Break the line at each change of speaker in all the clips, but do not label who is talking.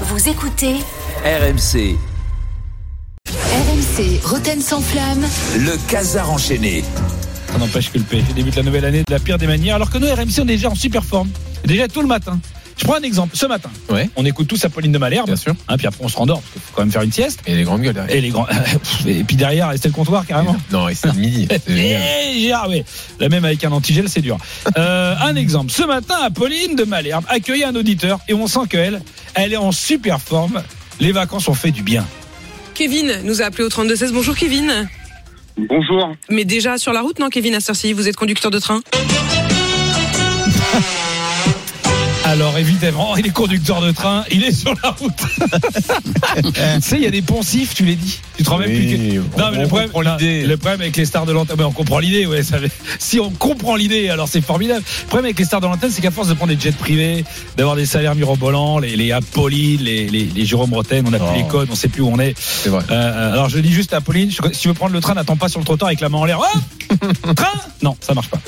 Vous écoutez
RMC,
RMC Roten sans flamme.
le casar enchaîné.
Ça n'empêche que le PSG débute la nouvelle année de la pire des manières, alors que nous, RMC, on est déjà en super forme. Déjà tout le matin. Je prends un exemple. Ce matin,
Ouais.
on écoute tous Apolline de Malherbe.
Bien sûr.
Hein, puis après, on se rendort, parce qu'il faut quand même faire une sieste.
Et les grandes gueules derrière.
Et les grands. Et puis derrière, c'était le comptoir carrément.
Non, et c'est midi.
Et Gérard, oui. La même avec un antigel, c'est dur. Euh, un exemple. Ce matin, Apolline de Malherbe accueillait un auditeur et on sent qu'elle, elle est en super forme. Les vacances ont fait du bien.
Kevin nous a appelé au 3216. Bonjour Kevin.
Bonjour.
Mais déjà sur la route, non Kevin à vous êtes conducteur de train?
Alors évidemment, il est conducteur de train, il est sur la route. tu sais, il y a des poncifs, tu l'as dit. Tu te rends même plus que...
on-
Non, mais le problème, le problème avec les stars de l'antenne, on comprend l'idée, ouais. Ça, si on comprend l'idée, alors c'est formidable. Le problème avec les stars de l'antenne, c'est qu'à force de prendre des jets privés, d'avoir des salaires mirobolants, les, les Apolline, les, les, les Jérôme Roten, on n'a plus
Oh.
les codes, on sait plus où on est.
C'est vrai.
Euh, alors je dis juste à Apolline, si tu veux prendre le train, n'attends pas sur le trottoir avec la main en l'air. Hop train? Non, ça marche pas.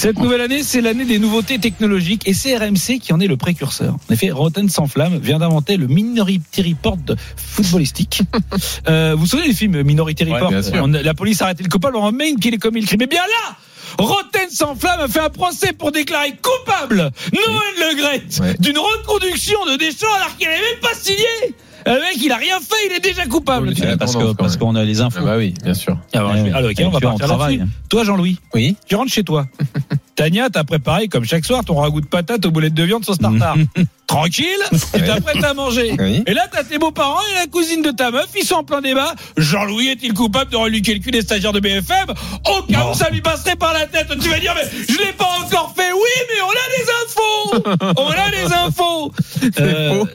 Cette nouvelle année, c'est l'année des nouveautés technologiques et c'est RMC qui en est le précurseur. En effet, Rotten sans flamme vient d'inventer le Minority Report footballistique. euh, vous vous souvenez du film Minority
Ouais,
Report. On- La police a arrêté le coupable en même qu'il est commis le crime. Mais bien là Rotten sans flamme a fait un procès pour déclarer coupable Noël Le
Ouais.
d'une reconduction de Deschamps alors qu'il n'avait même pas signé. Le mec, il a rien fait, il est déjà coupable.
Oui,
Tu-
parce
quand
parce qu'on a les infos.
Ah bah oui, bien sûr.
alors,
Ouais,
alors, ok,
ouais.
on va partir là-dessus. Toi, Jean-Louis,
Oui.
tu rentres chez toi. Tania, t'as préparé comme chaque soir ton ragoût de patate aux boulettes de viande sauce tartare. Tranquille, et t'es prête à manger.
Oui.
Et là, t'as tes beaux-parents et la cousine de ta meuf, ils sont en plein débat. Jean-Louis est-il coupable de reluquer le cul des stagiaires de BFM Au cas où ça lui passerait par la tête, tu vas dire, mais je l'ai pas encore fait. Oui, mais on a des infos On a des infos Euh,
faux.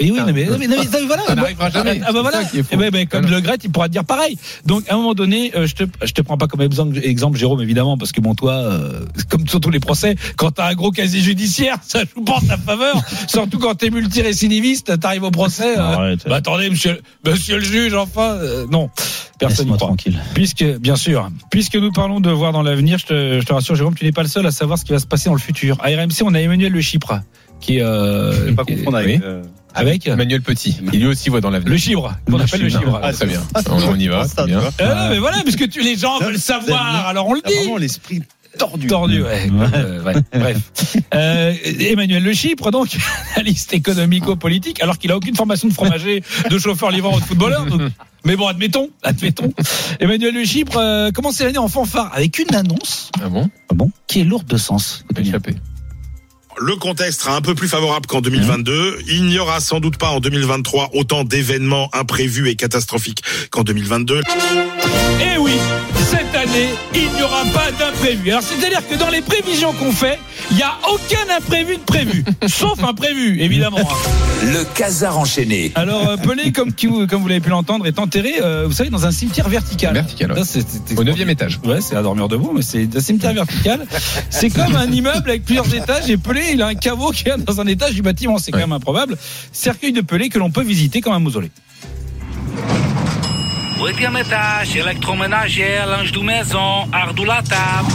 Et oui, non, mais, non, mais, non, mais, voilà.
Ça n'arrivera jamais.
Ah bah voilà. Eh ben, ben, comme le Gret, il pourra te dire pareil. Donc à un moment donné, euh, je te je te prends pas comme exemple, exemple Jérôme évidemment parce que bon toi, euh, comme sur tous les procès, quand t'as un gros casier judiciaire, ça joue pas en ta faveur. Surtout quand t'es multirécidiviste, t'arrives au procès. euh,
Arrête.
bah, attendez, monsieur, monsieur le juge, enfin, euh, non, personne n'y croit.
tranquille.
Puisque, bien sûr, puisque nous parlons de voir dans l'avenir, je te, je te rassure, Jérôme, tu n'es pas le seul à savoir ce qui va se passer dans le futur. À RMC, on a Emmanuel Le Chypre, qui est euh,
Pas confondre avec.
Oui.
euh,
avec
Emmanuel Petit. Il lui aussi voit dans l'avenir.
le Chypre, qu'on
Le
appelle le
Chypre.
Chypre.
Ah, très bien. On, on y va.
ça,
Très bien.
Euh, non, mais voilà, parce que tu, les gens veulent savoir, alors on le
T'as vraiment
dit.
l'esprit tordu.
Tordu, ouais. Euh, ouais, Bref. Euh, Emmanuel Le Chypre, donc, analyste économico-politique, alors qu'il a aucune formation de fromager, de chauffeur livreur ou de footballeur. donc- mais bon, admettons, admettons. Emmanuel Le Chypre euh, commence l'année en fanfare? Avec une annonce
Ah bon?
Bon, qui est lourde de sens.
Échappé.
Le contexte sera un peu plus favorable qu'en 2022. Il n'y aura sans doute pas en 2023 autant d'événements imprévus et catastrophiques qu'en 2022.
Eh oui, cette année, il n'y aura pas d'imprévu. Alors, c'est-à-dire que dans les prévisions qu'on fait, il n'y a aucun imprévu de prévu. Sauf imprévu, évidemment.
Le casar enchaîné.
Alors, euh, Pelé, comme, vous- comme vous l'avez pu l'entendre, est enterré, euh, vous savez, dans un cimetière vertical.
Vertical, ouais.
Ça,
Au neuvième étage.
Ouais, c'est à dormir debout, mais c'est un cimetière vertical. C'est comme un immeuble avec plusieurs étages et Pelé, il a un caveau qui est dans un étage du bâtiment. C'est quand
Ouais.
même improbable. Cercueil de Pelé que l'on peut visiter comme un mausolée.
Huitième étage, électroménager, linge de maison, art de la table.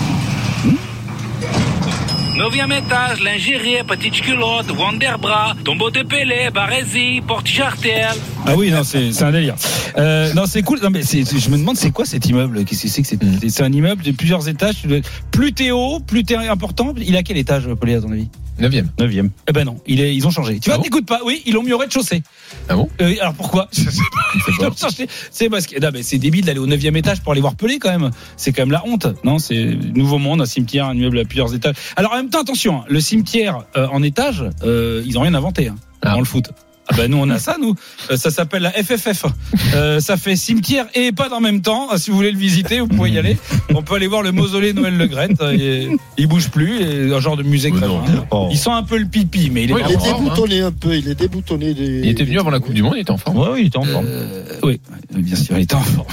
Neuvième étage, lingerie, petite culotte, Wonderbra, tombeau de Pelé, barésie, porte-chartel.
Ah oui, non, c'est c'est un délire. Euh, non, c'est cool. Non, mais je me demande c'est quoi cet immeuble? Qu'est-ce que c'est que c'est?
Mm.
C'est un immeuble de plusieurs étages. Plus t'es haut, plus t'es important. Il a quel étage, Pelé, à ton avis?
Neuvième.
Neuvième. Eh ben non, il est, ils ont changé. Tu vois,
Ah bon
t'écoutes pas. Oui, ils l'ont mis au rez-de-chaussée.
Ah bon
Euh, alors pourquoi?
C'est
parce que non, mais c'est débile d'aller au neuvième étage pour aller voir Pelé quand même. C'est quand même la honte. Non, c'est nouveau monde, un cimetière, un immeuble à plusieurs étages. Alors en même temps, attention, hein, le cimetière euh, en étage, euh, ils ont rien inventé hein,
Ah.
dans le foot. Ah ben nous on a ça nous, Euh, ça s'appelle la FFF. Euh, ça fait cimetière et EHPAD en même temps. Si vous voulez le visiter, vous pouvez y aller. On peut aller voir le mausolée Noël Le Gret. Euh, Il, il bouge plus, et un genre de musée.
Oh,
hein.
Oh.
Il sent un peu le pipi, mais il est
Oui,
pas
il
Il
est
déboutonné un peu, il est déboutonné. Des...
Il était venu avant la Coupe du Monde, il était en forme.
Ouais, oui, il était en forme.
Euh, oui, bien sûr, il était en forme.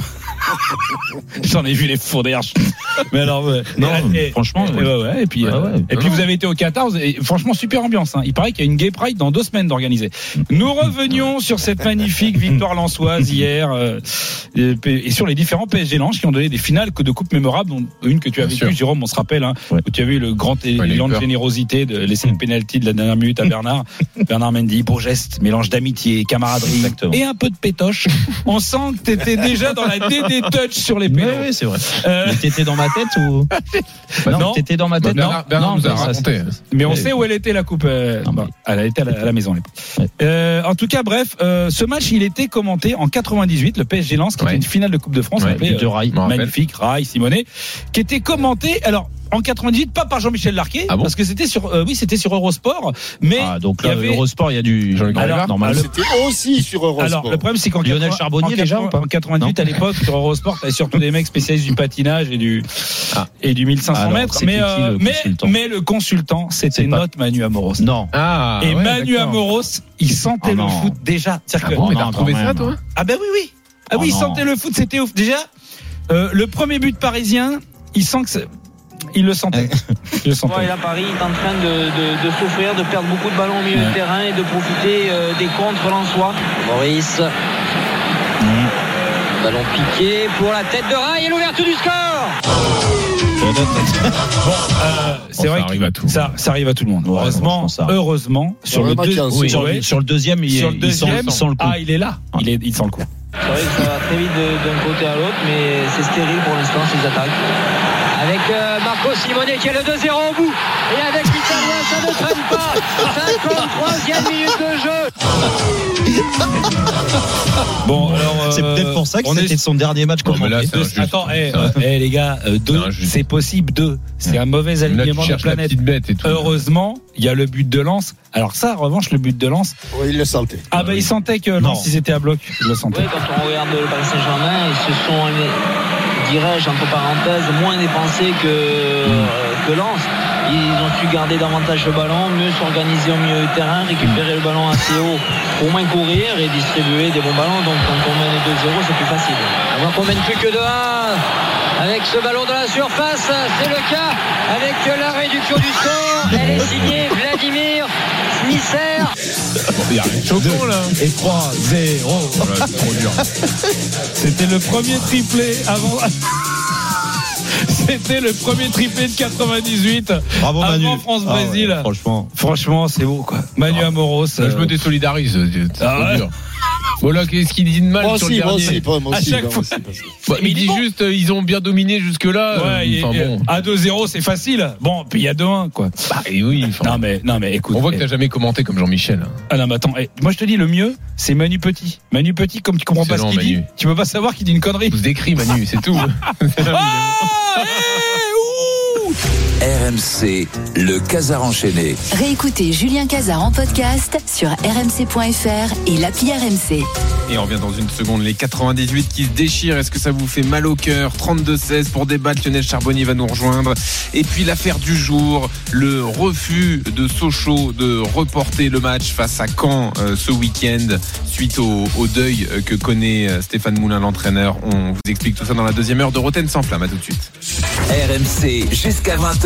J'en ai vu les fours d'air. Mais alors, ouais.
Non,
Et-
franchement,
et- ouais, ouais. Et puis,
Ouais,
euh, et puis vous avez été au Qatar. avez- franchement, super ambiance. hein. Il paraît qu'il y a une Gay Pride dans deux semaines d'organiser. Nous revenions sur cette magnifique victoire lançoise hier euh, et, sur les différents PSG Lens qui ont donné des finales de coupe mémorables, dont une que tu as vécue. Jérôme, on se rappelle, hein, où tu as vu le grand élan de générosité de laisser le penalty de la dernière minute à Bernard. Bernard Mendy, beau geste, mélange d'amitié, camaraderie
Exactement.
et un peu de pétoche. On sent que tu étais déjà dans la DD touch sur les
Oui,
pénaux.
oui, c'est vrai.
Euh,
Mais t'étais dans ma tête ou?
Non.
Non, t'étais dans ma tête.
Bernard,
non,
Bernard
non,
nous a
mais ça,
raconté.
Mais on sait où elle était la coupe. euh,
Non, mais-
Elle été à la, à la maison. à l'époque.
Ouais.
Euh, en tout cas, bref, euh, ce match il était commenté en 98, le PSG Lens, qui
Ouais.
était une finale de Coupe de France,
Ouais,
de Rail.
M'en rappelle.
magnifique, Rai, Simonet, qui était commenté. Alors. En 98, pas par Jean-Michel Larquet,
Ah bon
parce que c'était sur, euh, oui, c'était sur Eurosport, mais
Ah, donc
il y
là,
avait-
Eurosport, il y a du
Jean-Luc Reichert
normalement.
C'était aussi sur Eurosport.
Alors, le problème, c'est qu'en
Lionel
80
Charbonnier,
en
déjà,
80
ou pas
En 98,
Non
à l'époque, sur Eurosport, t'avais surtout des mecs spécialistes du patinage et du,
Ah.
et du 1500
Alors,
mètres. Mais, euh,
le
mais,
consultant
mais le consultant, c'était
pas-
notre Manu Amoros.
Non.
Ah,
Et
ouais,
Manu. Amoros, il sentait
Ah
le foot déjà.
Ah
que-
bon,
non,
ça, toi?
Ah ben oui, oui. Ah oui, il sentait le foot, c'était ouf. Déjà, euh, le premier but parisien, il sent que c'est- il le sentait. il le sentait.
Ouais, là, Paris est en train de, de- de souffrir, de perdre beaucoup de ballons au milieu
Ouais.
de terrain et de profiter euh, des contres lensois. Maurice. Ballon piqué pour la tête de Rail et l'ouverture du score
Euh, c'est
Bon,
vrai
ça
que
arrive à tout.
ça, ça arrive à tout le monde.
Ouais,
heureusement,
ça.
heureusement, sur le, deux- oui,
Sur,
ouais.
le, sur le deuxième, il,
Sur le
il sent-
deuxième,
il sent le coup.
ah, il est là. Il, est, il sent le coup.
C'est vrai que ça va très vite d'un côté à l'autre, mais c'est stérile pour l'instant ces attaques. Avec euh, Marco Simonet qui a le 2-0 au bout. Et avec l'Italien, ça ne traîne pas. 53e minute de jeu.
Bon, alors. euh,
C'est peut-être pour ça que
on est
c'était son dernier match
injuste.
Attends, eh,
C'est un-
euh, eh, les gars, euh, deux,
C'est
possible, deux. C'est un mauvais alignement de
la
planète.
bête et tout.
Heureusement, il y a le but de Lens. Alors ça, en revanche, le but de Lens,
Oui, il le sentait.
ah bah il sentait que
Non.
Lens, ils étaient à bloc. Il le sentait.
Oui, quand on regarde le Paris Saint-Germain, ils se sont, dirais-je, entre parenthèses, moins dépensés que, euh, que Lens. Ils ont su garder davantage le ballon, mieux s'organiser au milieu de terrain, récupérer le ballon assez haut pour moins courir et distribuer des bons ballons. Donc quand on mène 2-0, c'est plus facile. Voir qu'on mène plus que 2-1 avec ce ballon dans la surface, c'est le cas avec la réduction du score. Elle est signée Vladimir Smisser.
Il y a rien de choquant, là.
Et 3-0.
Voilà, c'est trop dur.
C'était le premier triplé avant. C'était le premier triplé de 98.
Bravo
Avant
Manu.
France-Brésil.
Ah ouais, franchement.
Franchement, c'est beau quoi. Manu Amoros.
Là, je
euh,
me désolidarise. C'est
Ah ouais
dur. Bon, là, qu'est-ce qu'il dit de mal
Moi
sur le
aussi, moi
dernier
aussi, moi
À
aussi.
chaque
moi
fois.
aussi, parce que-
Bah,
Mais
il
il
dit
bon.
juste, euh, ils ont bien dominé jusque-là.
Ouais,
euh,
il-
enfin, bon.
à 2-0, c'est facile. Bon, puis il y a 2-1 quoi.
Bah, et oui, enfin,
Non mais non mais écoute.
on voit que
eh,
t'as jamais commenté comme Jean-Michel.
Ah non mais attends, eh, moi je te dis le mieux, c'est Manu Petit. Manu Petit comme tu comprends pas ce qu'il dit,
Manu.
tu peux pas savoir qu'il dit une connerie.
Vous décrit Manu, c'est tout.
Ah eh,
RMC, le Casar enchaîné.
Réécoutez Julien Cazard en podcast sur rmc.fr et l'appli RMC.
Et on revient dans une seconde. Les 98 qui se déchirent. Est-ce que ça vous fait mal au cœur? 32-16 pour débattre. Lionel Charbonnier va nous rejoindre. Et puis l'affaire du jour, le refus de Sochaux de reporter le match face à Caen euh, ce week-end suite au, au deuil euh, que connaît euh, Stéphane Moulin, l'entraîneur. On vous explique tout ça dans la deuxième heure de Roten sans flamme. À tout de suite.
RMC jusqu'à